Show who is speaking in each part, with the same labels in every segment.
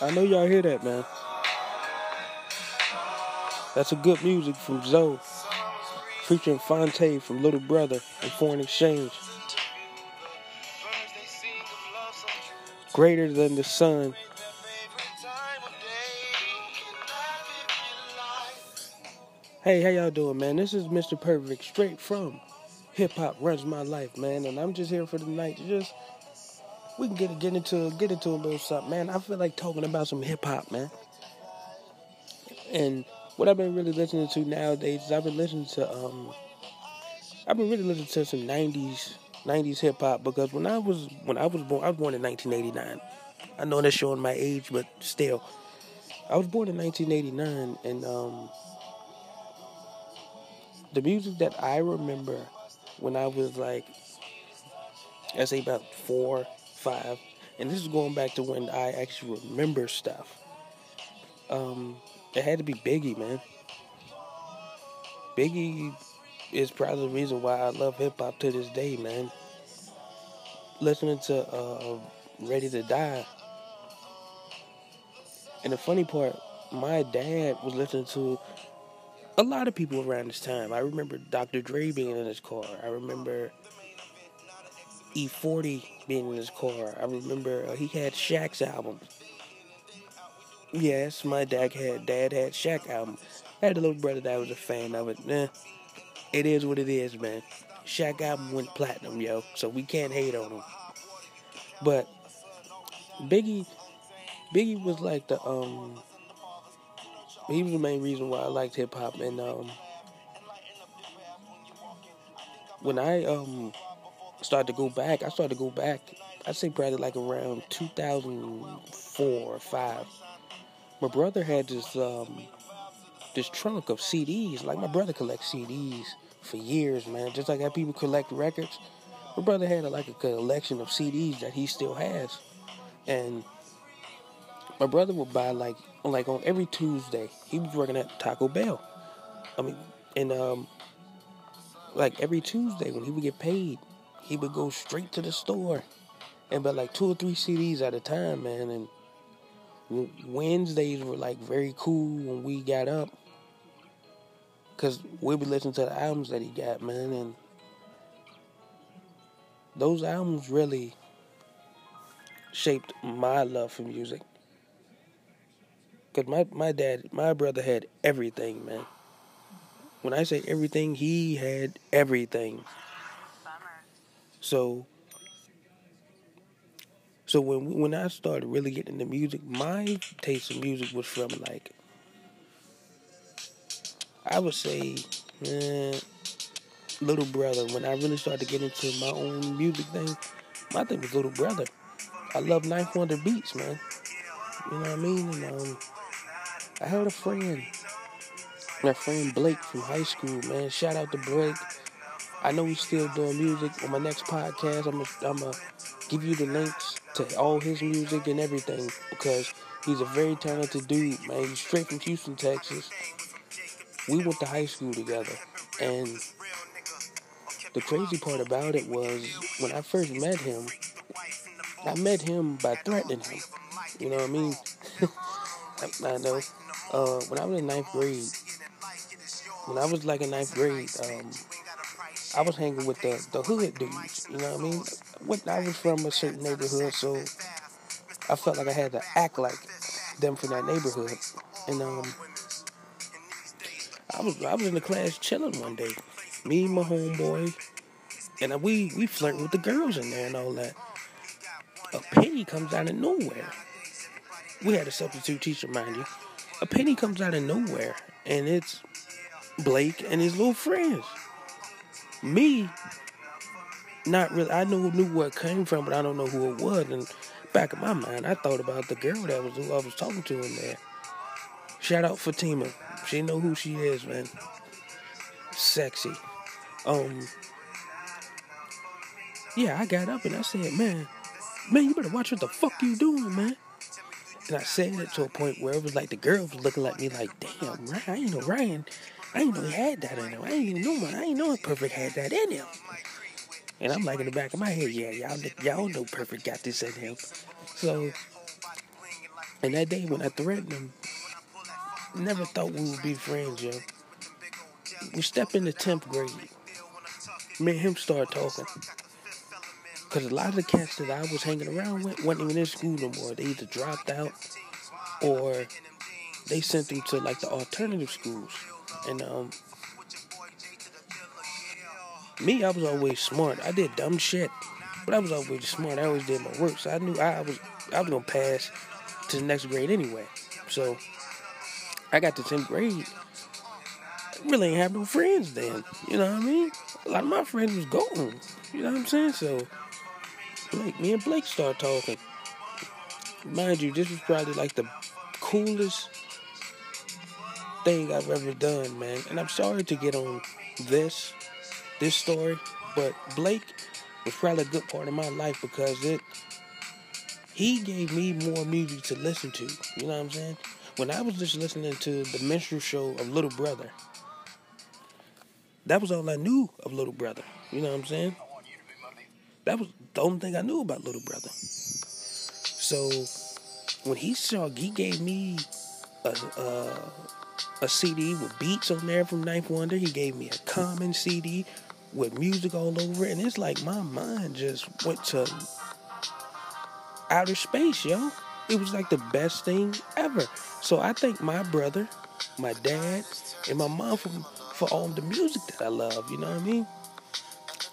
Speaker 1: I know y'all hear that, man. That's a good music from Zoe, featuring Phonte from Little Brother and Foreign Exchange. Greater than the sun. Hey, how y'all doing, man? This is Mr. Perfect, straight from Hip Hop Runs My Life, man, and I'm just here for the night to just we can get get into get into a little something, man. I feel like talking about some hip hop, man. And what I've been really listening to nowadays is I've been listening to um I've been really listening to some '90s '90s hip hop because when I was when I was born, I was born in 1989. I know that's showing my age, but still, I was born in 1989, and um, the music that I remember when I was like, I say about four, five, and this is going back to when I actually remember stuff. Um, it had to be Biggie, man. Biggie is probably the reason why I love hip hop to this day, man. Listening to uh, Ready to Die. And the funny part, my dad was listening to a lot of people around this time. I remember Dr. Dre being in his car. I remember E40 being in his car. I remember uh, he had Shaq's albums. Yes, my dad had dad had Shaq album. I had a little brother that was a fan of it. It is what it is, man. Shaq album went platinum, yo. So we can't hate on him. But Biggie, Biggie was like the um. He was the main reason why I liked hip hop, and um. When I um started to go back, I started to go back. I'd say probably like around 2004 or five. My brother had this um this trunk of CDs. Like my brother collects CDs for years, man. Just like how people collect records. My brother had a, like a collection of CDs that he still has, and my brother would buy like like on every Tuesday. He was working at Taco Bell. I mean, and um, like every Tuesday when he would get paid, he would go straight to the store and buy like two or three CDs at a time, man. And Wednesdays were like very cool when we got up, cause we'd be listening to the albums that he got, man, and those albums really shaped my love for music. Cause my my dad, my brother had everything, man. When I say everything, he had everything. So, so when when I started really getting into music, my taste of music was from like, I would say, eh, Little Brother. When I really started to get into my own music thing, my thing was Little Brother. I love Ninth Wonder beats, man. You know what I mean? And um, I had a friend, my friend Blake from high school, man. Shout out to Blake. I know he's still doing music. On my next podcast, I'm gonna give you the links to all his music and everything because he's a very talented dude, man. He's straight from Houston, Texas. We went to high school together, and the crazy part about it was when I first met him, I met him by threatening him. You know what I mean? I, I know. Uh, when I was in ninth grade, when I was like in ninth grade, um, I was hanging with the, the hood dudes. You know what I mean? When I was from a certain neighborhood, so I felt like I had to act like them from that neighborhood. And um, I was I was in the class chilling one day, me and my homeboy, and we we flirting with the girls in there and all that. A penny comes out of nowhere. We had a substitute teacher, mind you. A penny comes out of nowhere, and it's Blake and his little friends. Me, not really. I knew knew where it came from, but I don't know who it was. And back in my mind, I thought about the girl that was who I was talking to in there. Shout out Fatima. She know who she is, man. Sexy. Um. Yeah, I got up and I said, man, man, you better watch what the fuck you doing, man. And I said it to a point where it was like the girl was looking at me like, damn, Ryan, I ain't know Ryan. I ain't know he had that in him. I ain't even know man. I ain't know Perfect had that in him. And I'm like in the back of my head, yeah, y'all, y'all know Perfect got this in him. So And that day when I threatened him, never thought we would be friends, yo. We step into 10th grade. Me and him start talking. Because a lot of the cats that I was hanging around with wasn't even in school no more. They either dropped out or they sent them to like the alternative schools. And um, me, I was always smart. I did dumb shit, but I was always smart. I always did my work, so I knew I was I was gonna pass to the next grade anyway. So I got to tenth grade. I Really ain't have no friends then. You know what I mean? A lot of my friends was gone. You know what I'm saying? So Blake, me and Blake start talking. Mind you, this was probably like the coolest thing I've ever done, man. And I'm sorry to get on this, this story, but Blake was probably a good part of my life because it, he gave me more music to listen to. You know what I'm saying? When I was just listening to the minstrel show of Little Brother, that was all I knew of Little Brother. You know what I'm saying? That was the only thing I knew about Little Brother. So when he saw, he gave me a, a, a CD with beats on there from Ninth Wonder. He gave me a Common CD with music all over it, and it's like my mind just went to outer space, yo. It was like the best thing ever. So I thank my brother, my dad, and my mom for for all the music that I love. You know what I mean?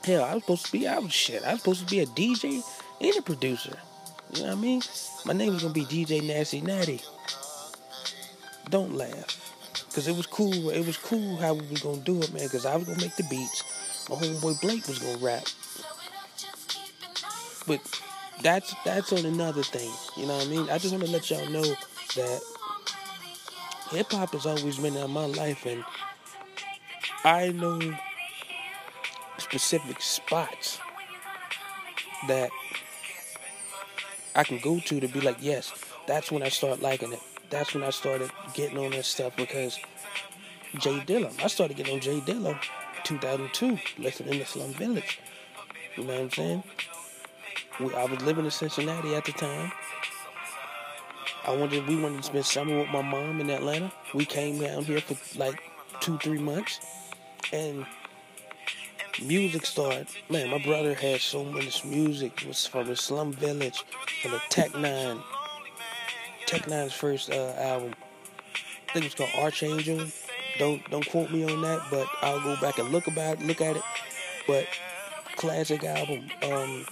Speaker 1: Hell, I was supposed to be out shit. I was supposed to be a DJ and a producer. You know what I mean? My name was gonna be DJ Nasty Natty. Don't laugh. Cause it was cool. It was cool how we was gonna do it, man. Cause I was gonna make the beats. My homeboy Blake was gonna rap. But that's that's on another thing. You know what I mean? I just wanna let y'all know that hip hop has always been in my life and I know specific spots that I can go to to be like, yes, that's when I start liking it. That's when I started getting on this stuff because J Dilla. I started getting on J Dilla 2002, listening to Slum Village. You know what I'm saying? We, I was living in Cincinnati at the time. I wanted, we wanted to spend summer with my mom in Atlanta. We came down here for like two, three months, and music started. Man, my brother had so much music. It was from the Slum Village, from the Tech N9ne. Tech N9ne's first uh, album. I think it's called Archangel. Don't don't quote me on that, but I'll go back and look about look at it. But classic album. Um,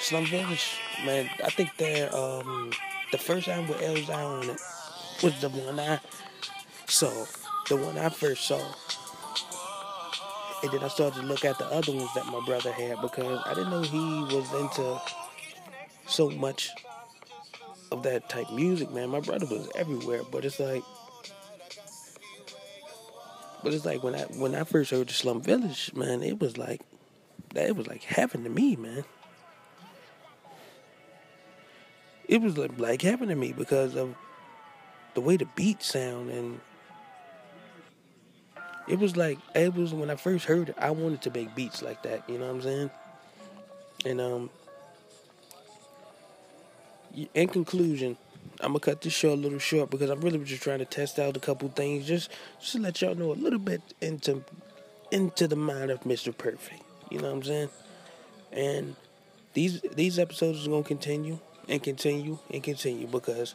Speaker 1: Slum Village, man. I think they're um, the first album with Elzhi on it was the one I saw, the one I first saw. And then I started to look at the other ones that my brother had because I didn't know he was into so much of that type music, man. My brother was everywhere, but it's like but it's like when I when I first heard the Slum Village, man, it was like that it was like heaven to me, man. It was like, like heaven to me because of the way the beat sound and it was like it was when I first heard it, I wanted to make beats like that, you know what I'm saying? And um in conclusion, I'm gonna cut this show a little short because I'm really just trying to test out a couple things, just just to let y'all know a little bit into into the mind of Mr. Perfect. You know what I'm saying? And these these episodes are gonna continue and continue and continue because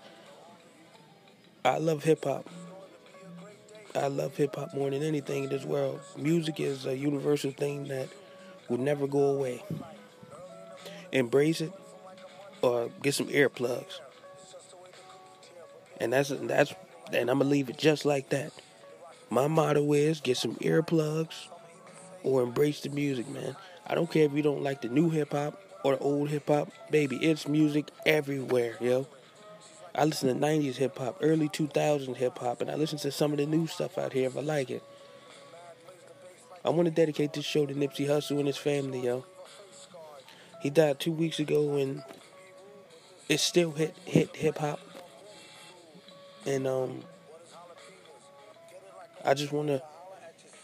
Speaker 1: I love hip hop. I love hip hop more than anything in this world. Music is a universal thing that will never go away. Embrace it or get some earplugs. And that's that's and I'm gonna leave it just like that. My motto is get some earplugs or embrace the music, man. I don't care if you don't like the new hip hop or the old hip hop, baby. It's music everywhere, yo. I listen to 90s hip hop, early 2000s hip hop, and I listen to some of the new stuff out here if I like it. I want to dedicate this show to Nipsey Hussle and his family, yo. He died two weeks ago, and it still hit hit hip hop. And um, I just want to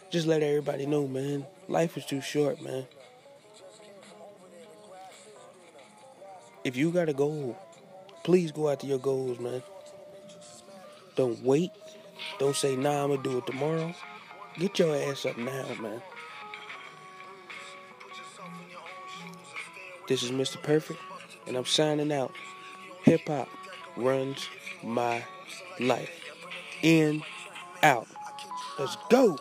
Speaker 1: just let everybody know, man. Life is too short, man. If you got a goal Please go after your goals, man. Don't wait. Don't say, nah, I'm to do it tomorrow. Get your ass up now, man. This is Mr. Perfect, and I'm signing out. Hip hop runs my life. In, out. Let's go.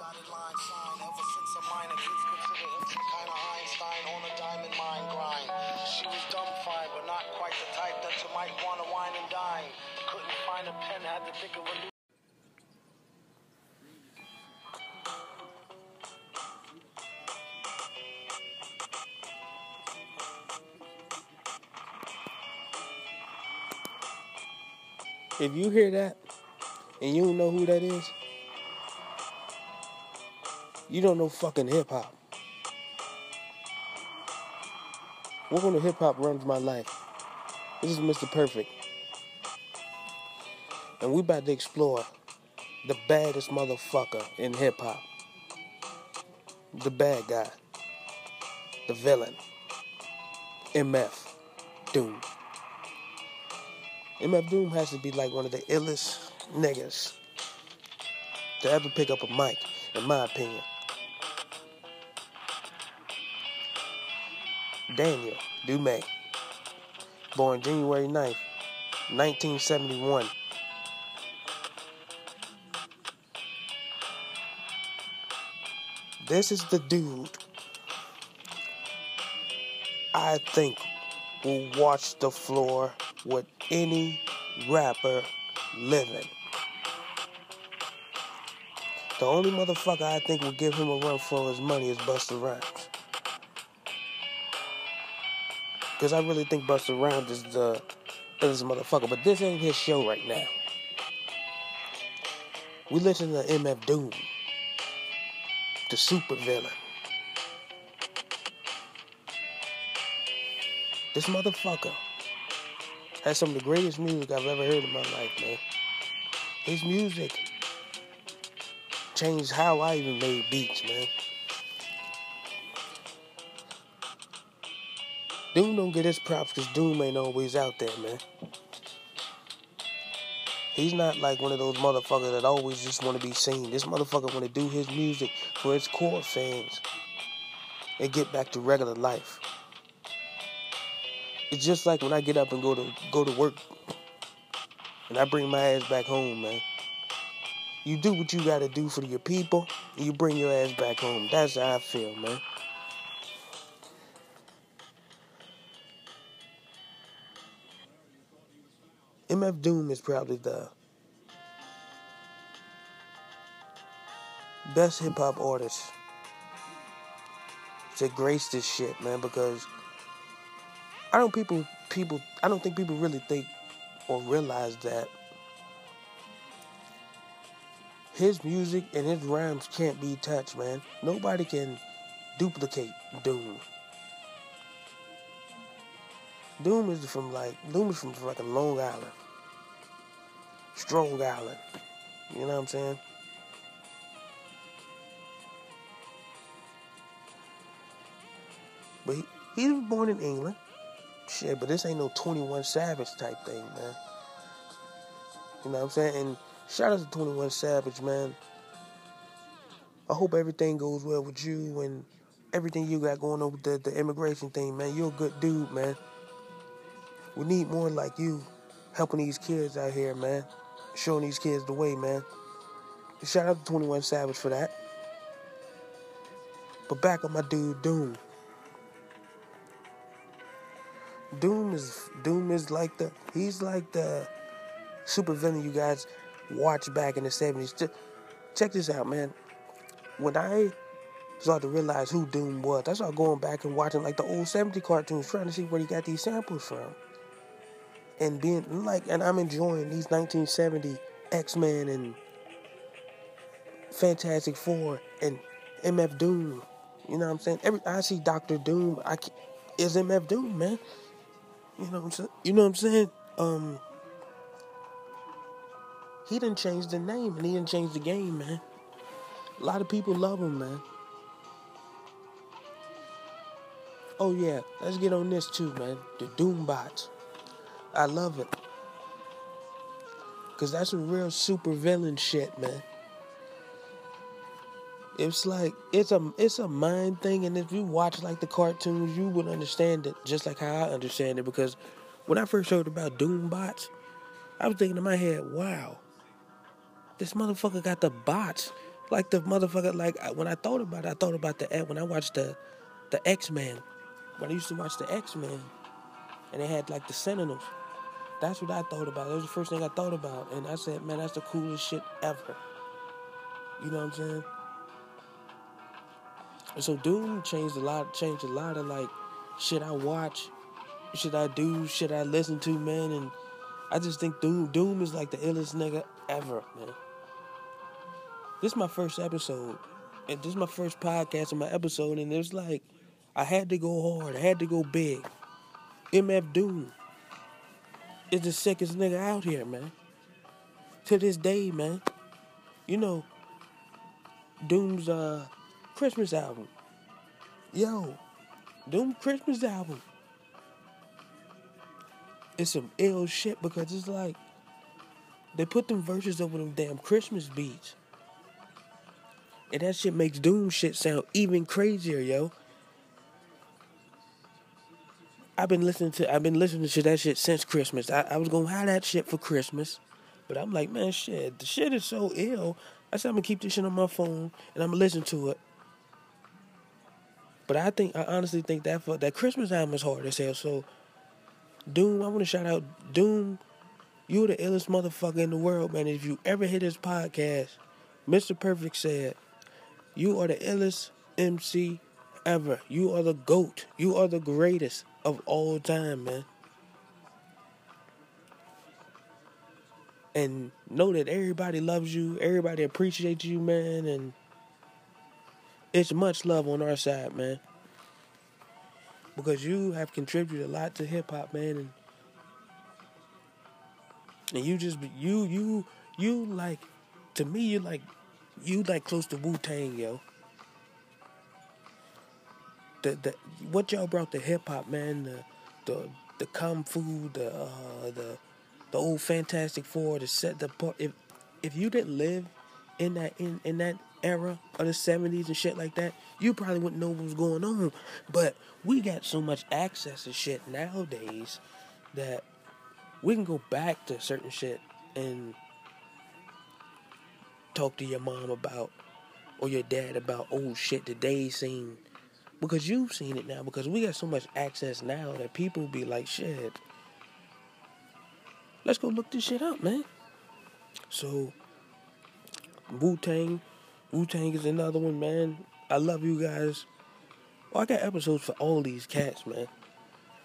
Speaker 1: If you hear that and you don't know who that is, you don't know fucking hip hop. Welcome to Hip Hop Runs My Life. This is Mr. Perfect. And we about to explore the baddest motherfucker in hip hop. The bad guy. The villain. MF Doom. MF Doom has to be like one of the illest niggas to ever pick up a mic, in my opinion. Daniel Dumile, born January 9th, 1971. This is the dude I think will watch the floor with any rapper living. The only motherfucker I think will give him a run for his money is Busta Rhymes. Because I really think Busta Rhymes is the illest motherfucker. But this ain't his show right now. We listen to MF Doom, the super villain. This motherfucker has some of the greatest music I've ever heard in my life, man. His music changed how I even made beats, man. Doom don't get his props because Doom ain't always out there, man. He's not like one of those motherfuckers that always just want to be seen. This motherfucker want to do his music for his core fans and get back to regular life. It's just like when I get up and go to go to work and I bring my ass back home, man. You do what you gotta do for your people, and you bring your ass back home. That's how I feel, man. MF Doom is probably the best hip hop artist to grace this shit, man, because I don't people people I don't think people really think or realize that his music and his rhymes can't be touched, man. Nobody can duplicate Doom. Doom is from like Doom is from like Long Island, Strong Island. You know what I'm saying? But he, he was born in England. Shit, but this ain't no 21 Savage type thing, man. You know what I'm saying? And shout out to 21 Savage, man. I hope everything goes well with you and everything you got going on with the, the immigration thing, man. You're a good dude, man. We need more like you helping these kids out here, man. Showing these kids the way, man. Shout out to 21 Savage for that. But back on my dude Doom. Doom is Doom is like the he's like the super villain you guys watched back in the seventies. Check this out, man. When I started to realize who Doom was, I started going back and watching like the old 70 cartoons, trying to see where he got these samples from. And being like, and I'm enjoying these 1970 X Men and Fantastic Four and MF Doom. You know what I'm saying? Every I see Doctor Doom, I is MF Doom, man. You know what I'm saying? You know what I'm saying? Um, he didn't change the name and he didn't change the game, man. A lot of people love him, man. Oh yeah, let's get on this too, man. The Doom bots. I love it. Cause that's some real super villain shit, man. It's like it's a it's a mind thing, and if you watch like the cartoons, you would understand it just like how I understand it. Because when I first heard about Doom bots, I was thinking in my head, "Wow, this motherfucker got the bots." Like the motherfucker, like when I thought about it, I thought about the when I watched the the X Men. When I used to watch the X Men, and they had like the Sentinels. That's what I thought about. That was the first thing I thought about, and I said, "Man, that's the coolest shit ever." You know what I'm saying? And so Doom changed a lot, changed a lot of like shit I watch, shit I do, shit I listen to, man. And I just think Doom, Doom is like the illest nigga ever, man. This is my first episode, and this is my first podcast and my episode, and it's like I had to go hard, I had to go big. MF Doom is the sickest nigga out here, man. To this day, man. You know, Doom's uh Christmas album. Yo, Doom Christmas album. It's some ill shit because it's like they put them verses over them damn Christmas beats. And that shit makes Doom shit sound even crazier, yo. I've been listening to I've been listening to that shit since Christmas. I, I was gonna have that shit for Christmas. But I'm like, man, shit, the shit is so ill. I said I'm gonna keep this shit on my phone and I'm gonna listen to it. But I think I honestly think that for that Christmas album is hard as hell. So Doom, I wanna shout out Doom. You're the illest motherfucker in the world, man. If you ever hit this podcast, Mr. Perfect said, You are the illest MC ever. You are the GOAT. You are the greatest of all time, man. And know that everybody loves you, everybody appreciates you, man, and it's much love on our side, man. Because you have contributed a lot to hip hop, man, and and you just you you you like to me you like you like close to Wu Tang, yo. The the what y'all brought to hip hop, man, the the the kung fu, the uh the the old Fantastic Four, the set the part if if you didn't live in that in, in that era of the seventies and shit like that, you probably wouldn't know what was going on. But we got so much access to shit nowadays that we can go back to certain shit and talk to your mom about or your dad about old shit they seen because you've seen it now because we got so much access now that people be like shit let's go look this shit up man so wu-tang wu-tang is another one man i love you guys well, i got episodes for all these cats man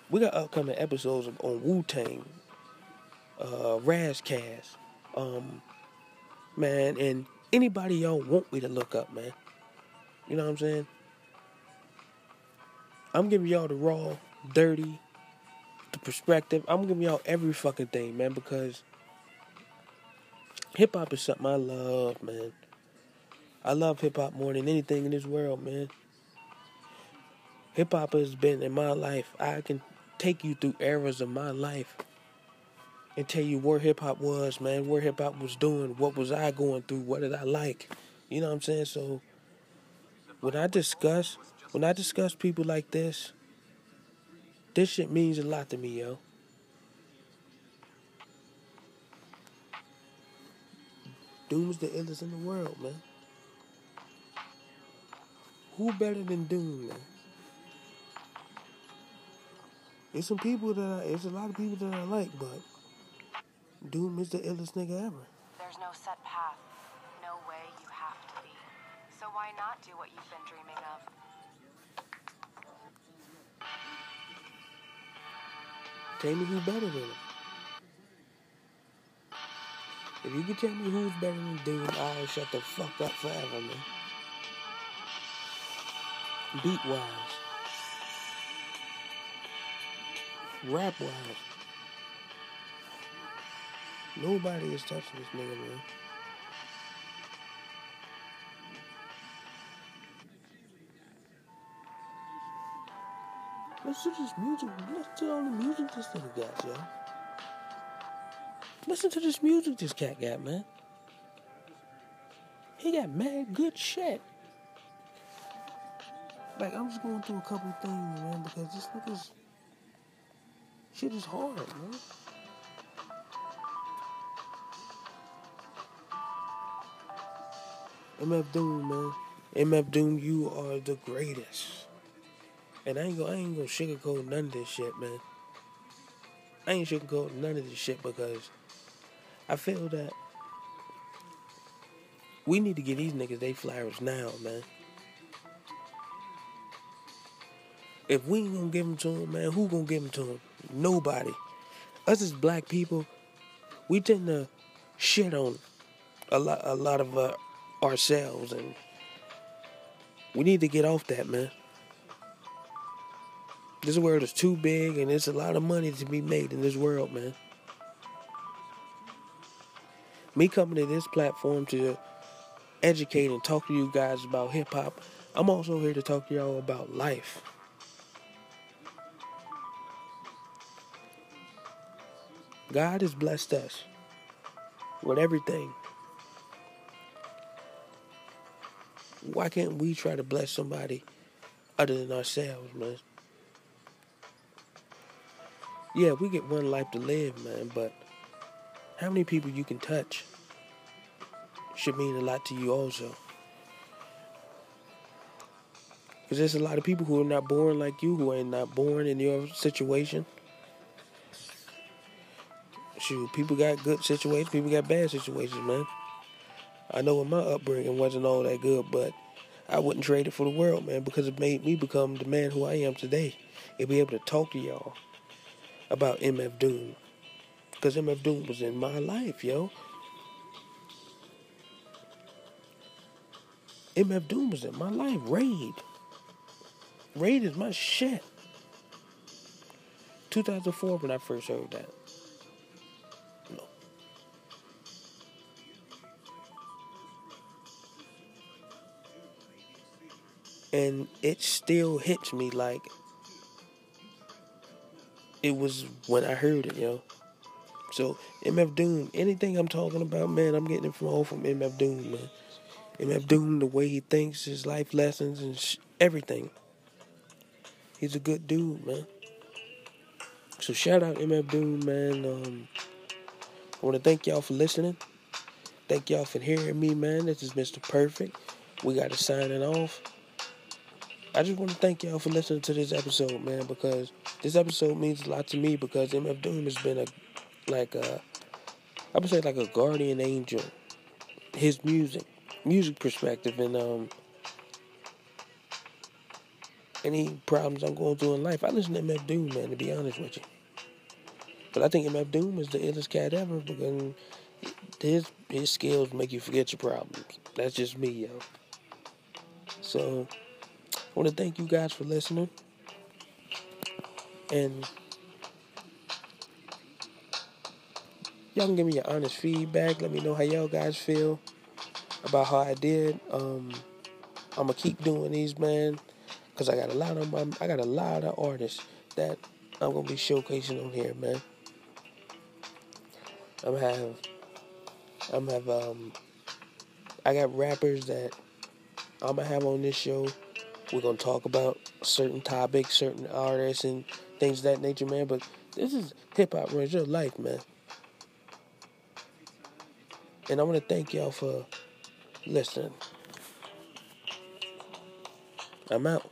Speaker 1: we got upcoming episodes on wu-tang uh Ras Kass, um man, and anybody y'all want me to look up, man. You know what I'm saying? I'm giving y'all the raw, dirty, the perspective. I'm giving y'all every fucking thing, man, because hip hop is something I love, man. I love hip hop more than anything in this world, man. Hip hop has been in my life. I can take you through eras of my life and tell you where hip hop was, man, where hip hop was doing, what was I going through, what did I like. You know what I'm saying? So when I discuss when I discuss people like this, this shit means a lot to me, yo. Doom's the illest in the world, man. Who better than Doom, man? There's some people that I, there's a lot of people that I like, but Doom is the illest nigga ever.
Speaker 2: There's no set path, no way you have to be. So why not do what you've been dreaming of?
Speaker 1: Tell me who's better than him. If you can tell me who's better than Doom, I'll shut the fuck up forever, man. Beat wise, rap wise, nobody is touching this nigga, man. Listen to this music. Listen to all the music this nigga got, yo. Listen to this music this cat got, man. He got mad good shit. Like I'm just going through a couple things, man, because this nigga's shit is hard, man. MF Doom, man. MF Doom, you are the greatest. And I ain't gonna, I ain't gonna sugarcoat none of this shit, man. I ain't sugarcoat none of this shit because I feel that we need to get these niggas they flowers now, man. If we ain't gonna give them to them, man, who gonna give them to them? Nobody. Us as black people, we tend to shit on a lot, a lot of uh, ourselves, and we need to get off that, man. This world is too big, and there's a lot of money to be made in this world, man. Me coming to this platform to educate and talk to you guys about hip hop, I'm also here to talk to y'all about life. God has blessed us with everything. Why can't we try to bless somebody other than ourselves, man? Yeah, we get one life to live, man, but how many people you can touch should mean a lot to you also. Because there's a lot of people who are not born like you, who are not born in your situation. People got good situations, people got bad situations, man. I know in my upbringing wasn't all that good, but I wouldn't trade it for the world, man, because it made me become the man who I am today and be able to talk to y'all about MF Doom. Because MF Doom was in my life, yo. MF Doom was in my life. Raid. Raid is my shit. 2004 when I first heard that. And it still hits me like it was when I heard it, yo. So MF Doom, anything I'm talking about, man, I'm getting it from all from MF Doom, man. MF Doom, the way he thinks, his life lessons, and sh- everything. He's a good dude, man. So shout out MF Doom, man. Um, I want to thank y'all for listening. Thank y'all for hearing me, man. This is Mr. Perfect. We got to sign it off. I just want to thank y'all for listening to this episode, man, because this episode means a lot to me because MF Doom has been a like a I would say like a guardian angel. His music, music perspective, and um any problems I'm going through in life. I listen to MF Doom, man. To be honest with you, but I think MF Doom is the illest cat ever because his his skills make you forget your problems. That's just me, yo. So want to thank you guys for listening. And y'all can give me your honest feedback. Let me know how y'all guys feel about how I did. Um, I'm gonna keep doing these, man, because I got a lot of my, I got a lot of artists that I'm gonna be showcasing on here, man. I'm have, I'm have, um, I got rappers that I'm gonna have on this show. We're gonna talk about certain topics, certain artists, and things of that nature, man. But this is hip hop runs your life, man. And I want to thank y'all for listening. I'm out.